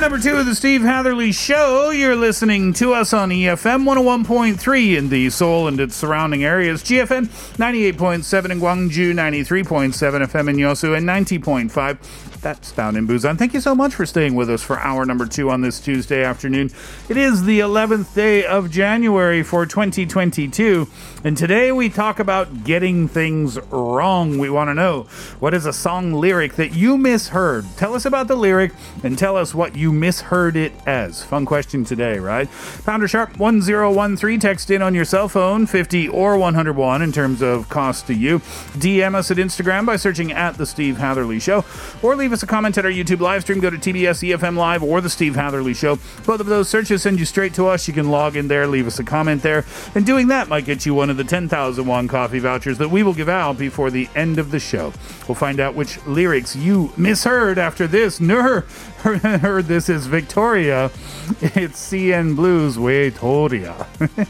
Number two of the Steve Hatherly Show. You're listening to us on EFM 101.3 in the Seoul and its surrounding areas, GFN 98.7 in Gwangju, 93.7 FM in Yosu, and 90.5. That's down in Busan. Thank you so much for staying with us for hour number two on this Tuesday afternoon. It is the 11th day of January for 2022, and today we talk about getting things wrong. We want to know what is a song lyric that you misheard? Tell us about the lyric and tell us what you misheard it as. Fun question today, right? Pounder sharp 1013. Text in on your cell phone 50 or 101 in terms of cost to you. DM us at Instagram by searching at The Steve Hatherly Show or leave us a comment at our YouTube live stream. Go to TBS EFM Live or The Steve Hatherly Show. Both of those searches send you straight to us. You can log in there, leave us a comment there, and doing that might get you one of the 10,000 won coffee vouchers that we will give out before the end of the show. We'll find out which lyrics you misheard after this. Ner heard this is Victoria. It's CNBLUE's Victoria.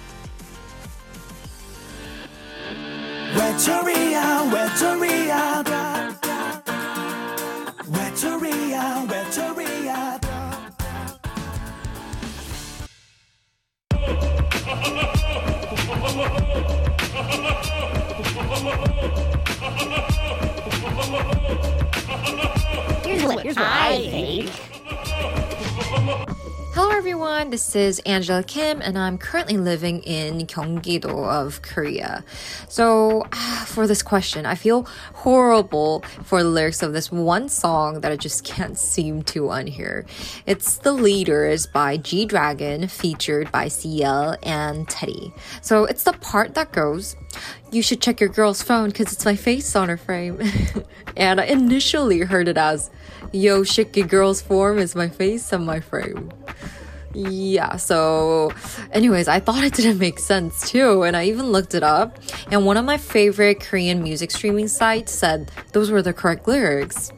외톨 Here's what, here's what I think. Hello everyone, this is Angela Kim and I'm currently living in Gyeonggi-do of Korea. So, for this question, I feel horrible for the lyrics of this one song that I just can't seem to unhear. It's The Leaders by G-Dragon featured by CL and Teddy. So, it's the part that goes, you should check your girl's phone because it's my face on her frame. and I initially heard it as, yo, your girl's form is my face on my frame. Yeah, so, anyways, I thought it didn't make sense too, and I even looked it up. And one of my favorite Korean music streaming sites said those were the correct lyrics.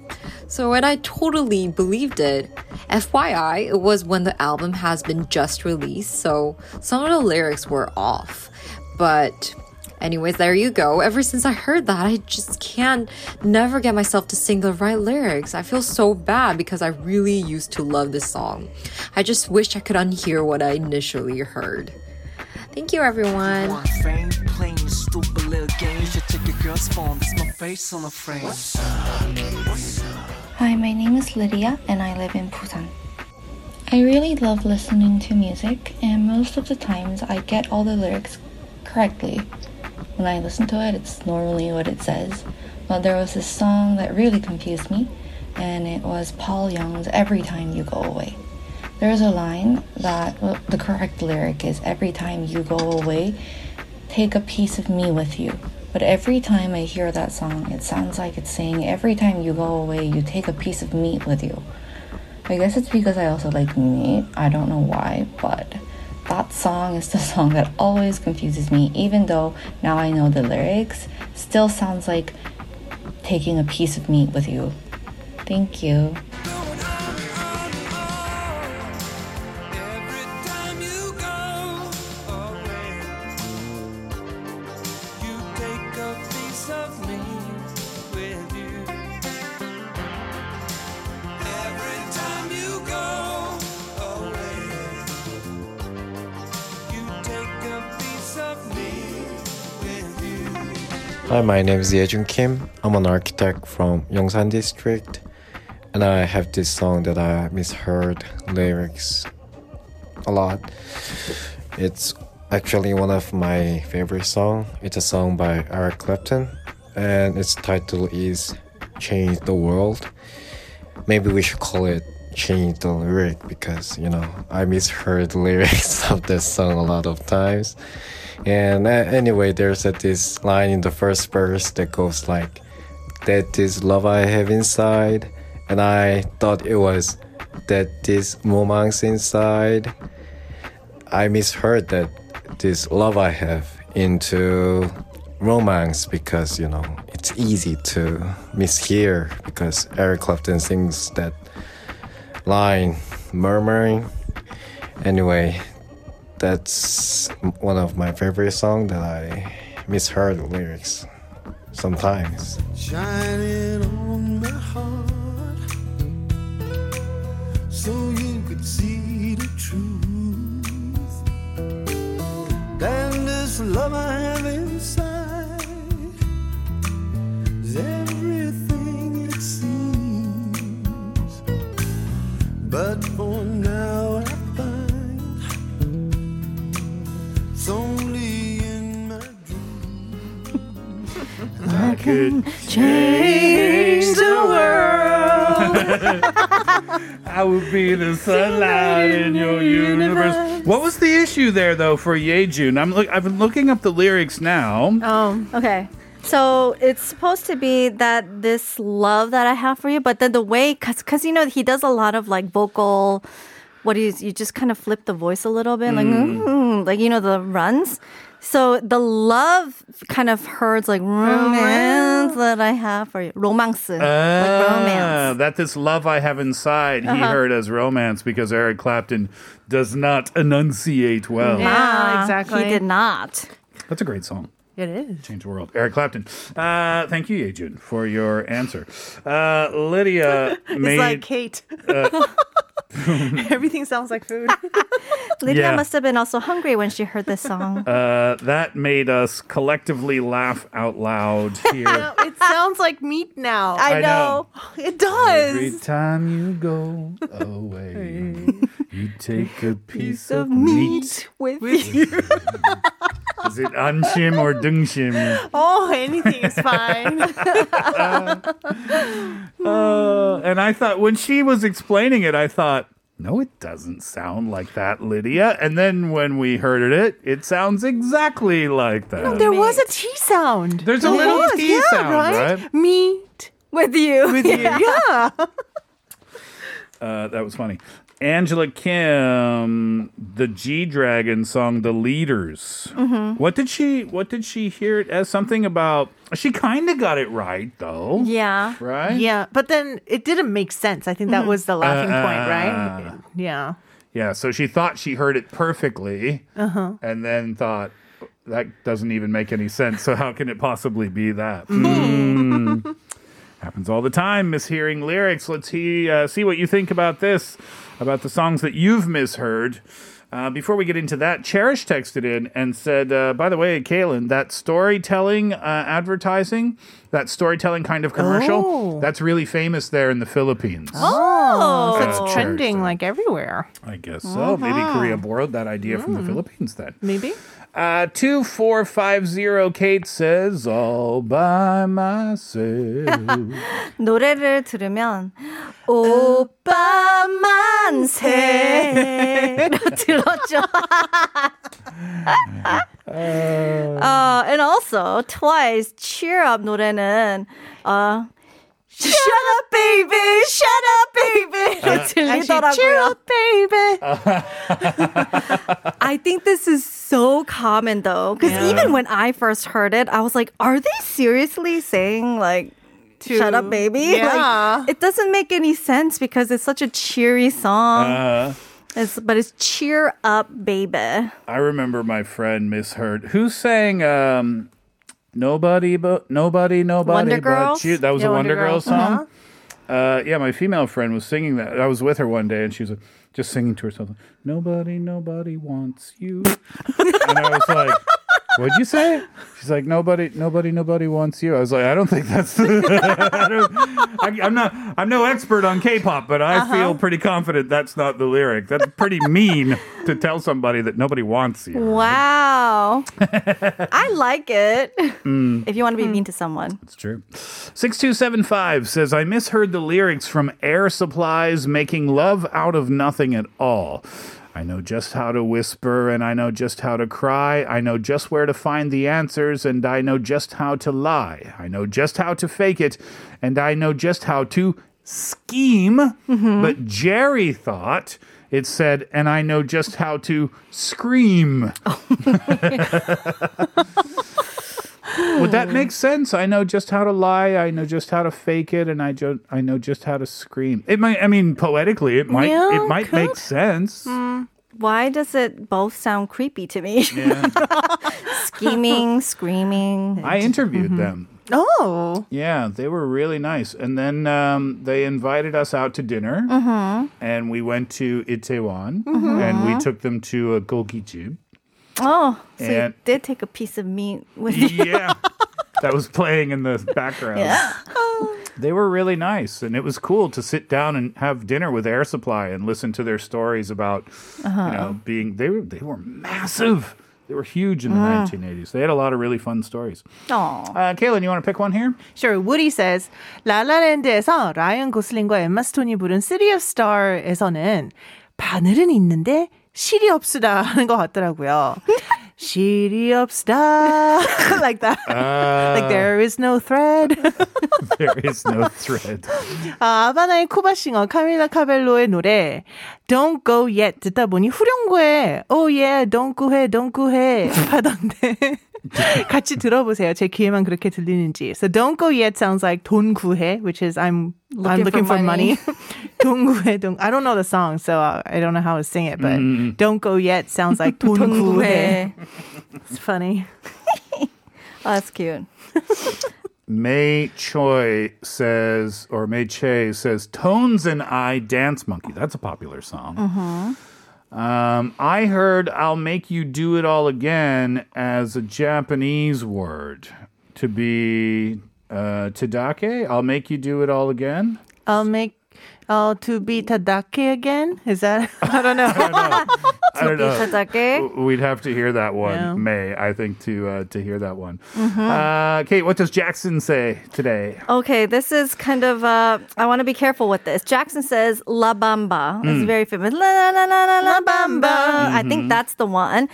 So, and I totally believed it. FYI, it was when the album has been just released, so some of the lyrics were off. But Anyways, there you go. Ever since I heard that, I just can't never get myself to sing the right lyrics. I feel so bad because I really used to love this song. I just wish I could unhear what I initially heard. Thank you, everyone. Want fame, playing stupid little game. You take your girl's phone. That's my face on the frame. Hi, my name is Lydia and I live in Busan. I really love listening to music, and most of the times I get all the lyrics correctly. When I listen to it, it's normally what it says. But there was this song that really confused me, and it was Paul Young's Every Time You Go Away. There's a line that well, the correct lyric is Every time you go away, take a piece of me with you. But every time I hear that song, it sounds like it's saying, Every time you go away, you take a piece of meat with you. I guess it's because I also like meat. I don't know why, but that song is the song that always confuses me, even though now I know the lyrics. Still sounds like taking a piece of meat with you. Thank you. Hi, my name is Yejun Kim. I'm an architect from Yongsan District, and I have this song that I misheard lyrics a lot. It's actually one of my favorite song. It's a song by Eric Clapton and its title is Change the World. Maybe we should call it Change the Lyric because, you know, I misheard lyrics of this song a lot of times. And uh, anyway, there's this line in the first verse that goes like, That is love I have inside. And I thought it was that this romance inside. I misheard that this love I have into romance because you know it's easy to mishear because Eric Clapton sings that line murmuring. Anyway, that's one of my favorite songs that I misheard the lyrics sometimes. shining on my heart so you could see the truth and this love I have inside is everything it seems but for could change the world. I would be the sunlight in your universe. What was the issue there, though, for Yejun? I'm look. I've been looking up the lyrics now. Oh, okay. So it's supposed to be that this love that I have for you, but then the way, cause, cause you know he does a lot of like vocal. What is you just kind of flip the voice a little bit, like Mm. mm, like you know the runs. So the love kind of hurts like romance that I have for you, romance, like romance. Ah, that this love I have inside, he Uh-huh. heard as romance because Eric Clapton does not enunciate well. Yeah, exactly. He did not. That's a great song. It is. Change the world. Eric Clapton. Uh, thank you, Yejun, for your answer. Uh, Lydia made. It's like Kate. Everything sounds like food. Lydia Yeah. must have been also hungry when she heard this song. uh, that made us collectively laugh out loud here. it sounds like meat now. I I know. It does. Every time you go away, you take a piece of meat meat. with you. Is it anshim or dungshim? oh, anything is fine. Uh, and I thought when she was explaining it, I thought, no, it doesn't sound like that, Lydia. And then when we heard it, it sounds exactly like that. there was a T sound. There's a There little was, T yeah, sound, right? Meat with you. with you. Yeah. Uh, that was funny. Angela Kim, the G Dragon song, "The Leaders." Mm-hmm. What did she? What did she hear it as? Something about? She kind of got it right, though. Yeah. Right. Yeah, but then it didn't make sense. I think that was the laughing Uh, point, right? uh, Yeah. Yeah. So she thought she heard it perfectly, Uh-huh. and then thought that doesn't even make any sense. So how can it possibly be that? Mm-hmm. Mm. Happens all the time, mishearing lyrics. Let's see, uh, see what you think about this, about the songs that you've misheard. Uh, before we get into that, Cherish texted in and said, uh, by the way, Kaylin, that storytelling uh, advertising, that storytelling kind of commercial, Oh. that's really famous there in the Philippines. Oh, so Uh, it's Cherish trending like everywhere. I guess so. Maybe Uh-huh. Korea borrowed that idea from the Mm. Philippines then. Maybe. Uh, 2450 Kate says, all by myself. 노래를 들으면 오빠 만세로 들었죠. uh, and also twice cheer up 노래는 uh, Shut up, baby! Shut up, baby! 로 들리더라고요. cheer up, baby. I think this is so common though, because Yeah. even when I first heard it, I was like, "Are they seriously saying like?" Shut up, baby. Yeah. Like, it doesn't make any sense because it's such a cheery song. Uh, It's, but it's cheer up, baby. I remember my friend misheard. Who sang um, Nobody But Nobody Nobody Wonder But Girls? You? That was Yeah, a Wonder, Wonder Girls Girls. song. Uh, yeah, my female friend was singing that. I was with her one day, and she was like, just singing to herself, "Nobody, nobody wants you," and I was like, What'd you say? She's like, nobody, nobody, nobody wants you. I was like, I don't think that's. I don't, I, I'm not. I'm no expert on K-pop, but I Uh-huh. feel pretty confident that's not the lyric. That's pretty mean to tell somebody that nobody wants you. Wow. I like it. Mm. If you want to be mean to someone. It's true. 6275 says, I misheard the lyrics from Air Supply's making love out of nothing at all. I know just how to whisper and I know just how to cry. I know just where to find the answers and I know just how to lie. I know just how to fake it and I know just how to scheme. Mm-hmm. But Jerry thought it said, and I know just how to scream. Oh Would that make sense? I know just how to lie. I know just how to fake it, and I just I know just how to scream. It might. I mean, poetically, it might. Yeah, it might make sense. Why does it both sound creepy to me? Yeah. Scheming, screaming. I interviewed them. Oh. Yeah, they were really nice. And then um, they invited us out to dinner, Mm-hmm. and we went to Itaewon, Mhm. and we took them to a gogichip. Oh, so you And- did take a piece of meat with you. Yeah, that was playing in the background. Yeah. They were really nice, and it was cool to sit down and have dinner with Air Supply and listen to their stories about, Uh-huh. you know, being they were they were massive. They were huge in the Mm. 1980s. They had a lot of really fun stories. Aw. Uh, Kaylin, you want to pick one here? Sure. Woody says 라라랜드에서 라이언 고슬링과 엠마 스톤이 부른 City of Stars에서는 바늘은 있는데 실이 없으다 하는 것 같더라고요. 실이 없다 like that. Uh, like there is no thread. there is no thread. 아, 아바나의 쿠바싱어 카밀라 카벨로의 노래 Don't Go Yet 듣다 보니 후렴구에 Oh yeah, don't go 해, don't go 해 하던데 같이 들어보세요. 제 귀에만 그렇게 들리는지. So Don't Go Yet sounds like 돈 구해, which is I'm I'm Looking looking for for money. money. 돈 구해, 돈. I don't know the song, so uh, I don't know how to sing it, but Mm. Don't Go Yet sounds like 돈 돈 구해. 구해. It's funny. Oh, that's cute. May Choi says, or May Che says, Tones and I Dance Monkey. That's a popular song. Mm-hmm. Um, I heard I'll make you do it all again as a Japanese word to be uh, tadake. I'll make you do it all again. I'll make uh, to be Tadake again. Is that? I don't know. I don't know. Tadake? W- We'd have to hear that one, Yeah. May, I think, to uh, to hear that one. Mhm. Uh, Kate, what does Jackson say today? Okay, this is kind of, uh, I want to be careful with this. Jackson says La Bamba. It's Mm. very famous. La la la la la la Bamba. I Mhm. think that's the one.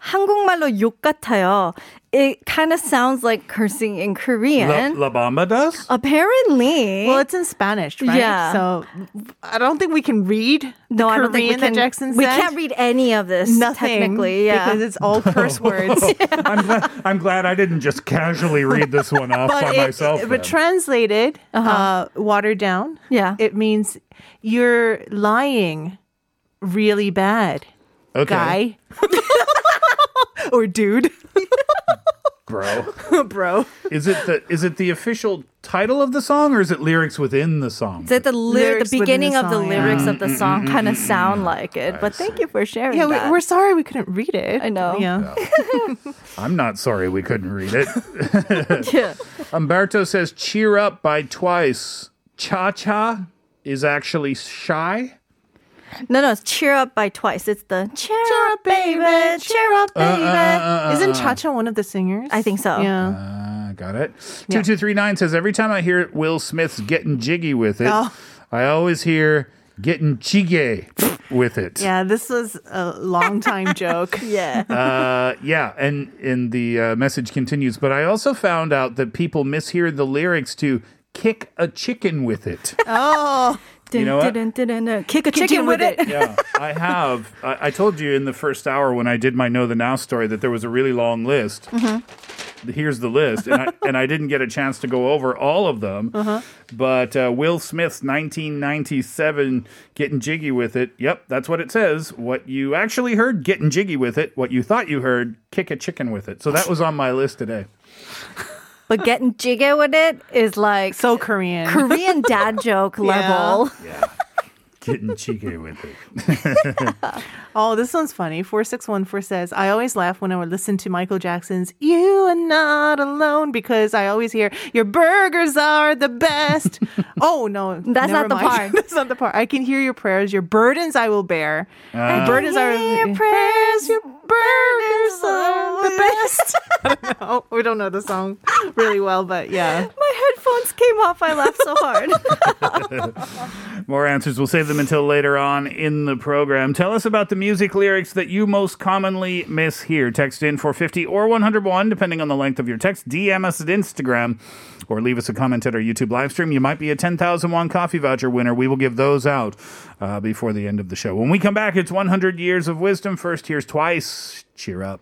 한국말로 욕 같아요. It kind of sounds like cursing in Korean. La Bamba does? Apparently. Well, it's in Spanish, right? Yeah. So I don't think we can read no, the I don't think we Korean that can. Jackson we said. can't read any of this. Nothing, technically, yeah. because it's all curse words. I'm, glad, I'm glad I didn't just casually read this one off by it- myself. but then. translated, uh watered down, yeah, it means you're lying really bad, Okay. guy or dude, bro. bro. Is it the is it the official title of the song or is it lyrics within the song? Is it the, lyr- Lyrics the beginning the of the song, yeah. lyrics of the Mm, song mm, kind of mm, sound mm. like it. But thank you for sharing Yeah, we, that. we're sorry we couldn't read it. I know. Yeah. I'm not sorry we couldn't read it. Yeah. Umberto says cheer up by twice. Cha cha is actually shy. No, no, it's cheer up by twice. It's the cheer, up, baby, cheer up, Uh, uh, baby. uh, uh, Isn't uh. Cha Cha one of the singers? I think so. Yeah. Ah, got it. Yeah. 2239 says every time I hear Will Smith's getting jiggy with it, Oh. I always hear getting jiggy with it. Yeah, this was a long time joke. yeah. Uh, yeah, and and the uh, message continues. But I also found out that people mishear the lyrics to "kick a chicken with it." Oh. You know what? Dun, dun, dun, dun. Kick a chicken, with it. yeah, I have. I, I told you in the first hour when I did my Know the Now story that there was a really long list. Mhm. Here's the list, and I, and I didn't get a chance to go over all of them. Uh-huh. But uh, Will Smith's 1997 "Getting Jiggy with It." Yep, that's what it says. What you actually heard, "Getting Jiggy with It." What you thought you heard, "Kick a chicken with it." So that was on my list today. But getting jiggy with it is like so Korean. Korean dad joke level. Yeah. Level. Getting cheeky with it. Oh, this one's funny. 4614 says, I always laugh when I would listen to Michael Jackson's You Are Not Alone because I always hear, Your burgers are the best. oh, no. That's never not the part. That's not the part. I can hear your prayers. Your burdens I will bear. Ah. Your burdens are your prayers, your burgers are the best. I don't know. We don't know the song really well, but yeah. My headphones came off. I laughed so hard. More answers. We'll save them until later on in the program. Tell us about the music lyrics that you most commonly miss here. Text in for 50 or 101, depending on the length of your text. DM us at Instagram or leave us a comment at our YouTube live stream. You might be a 10,000 won coffee voucher winner. We will give those out uh, before the end of the show. When we come back, it's 100 years of wisdom. First, here's twice. Cheer up.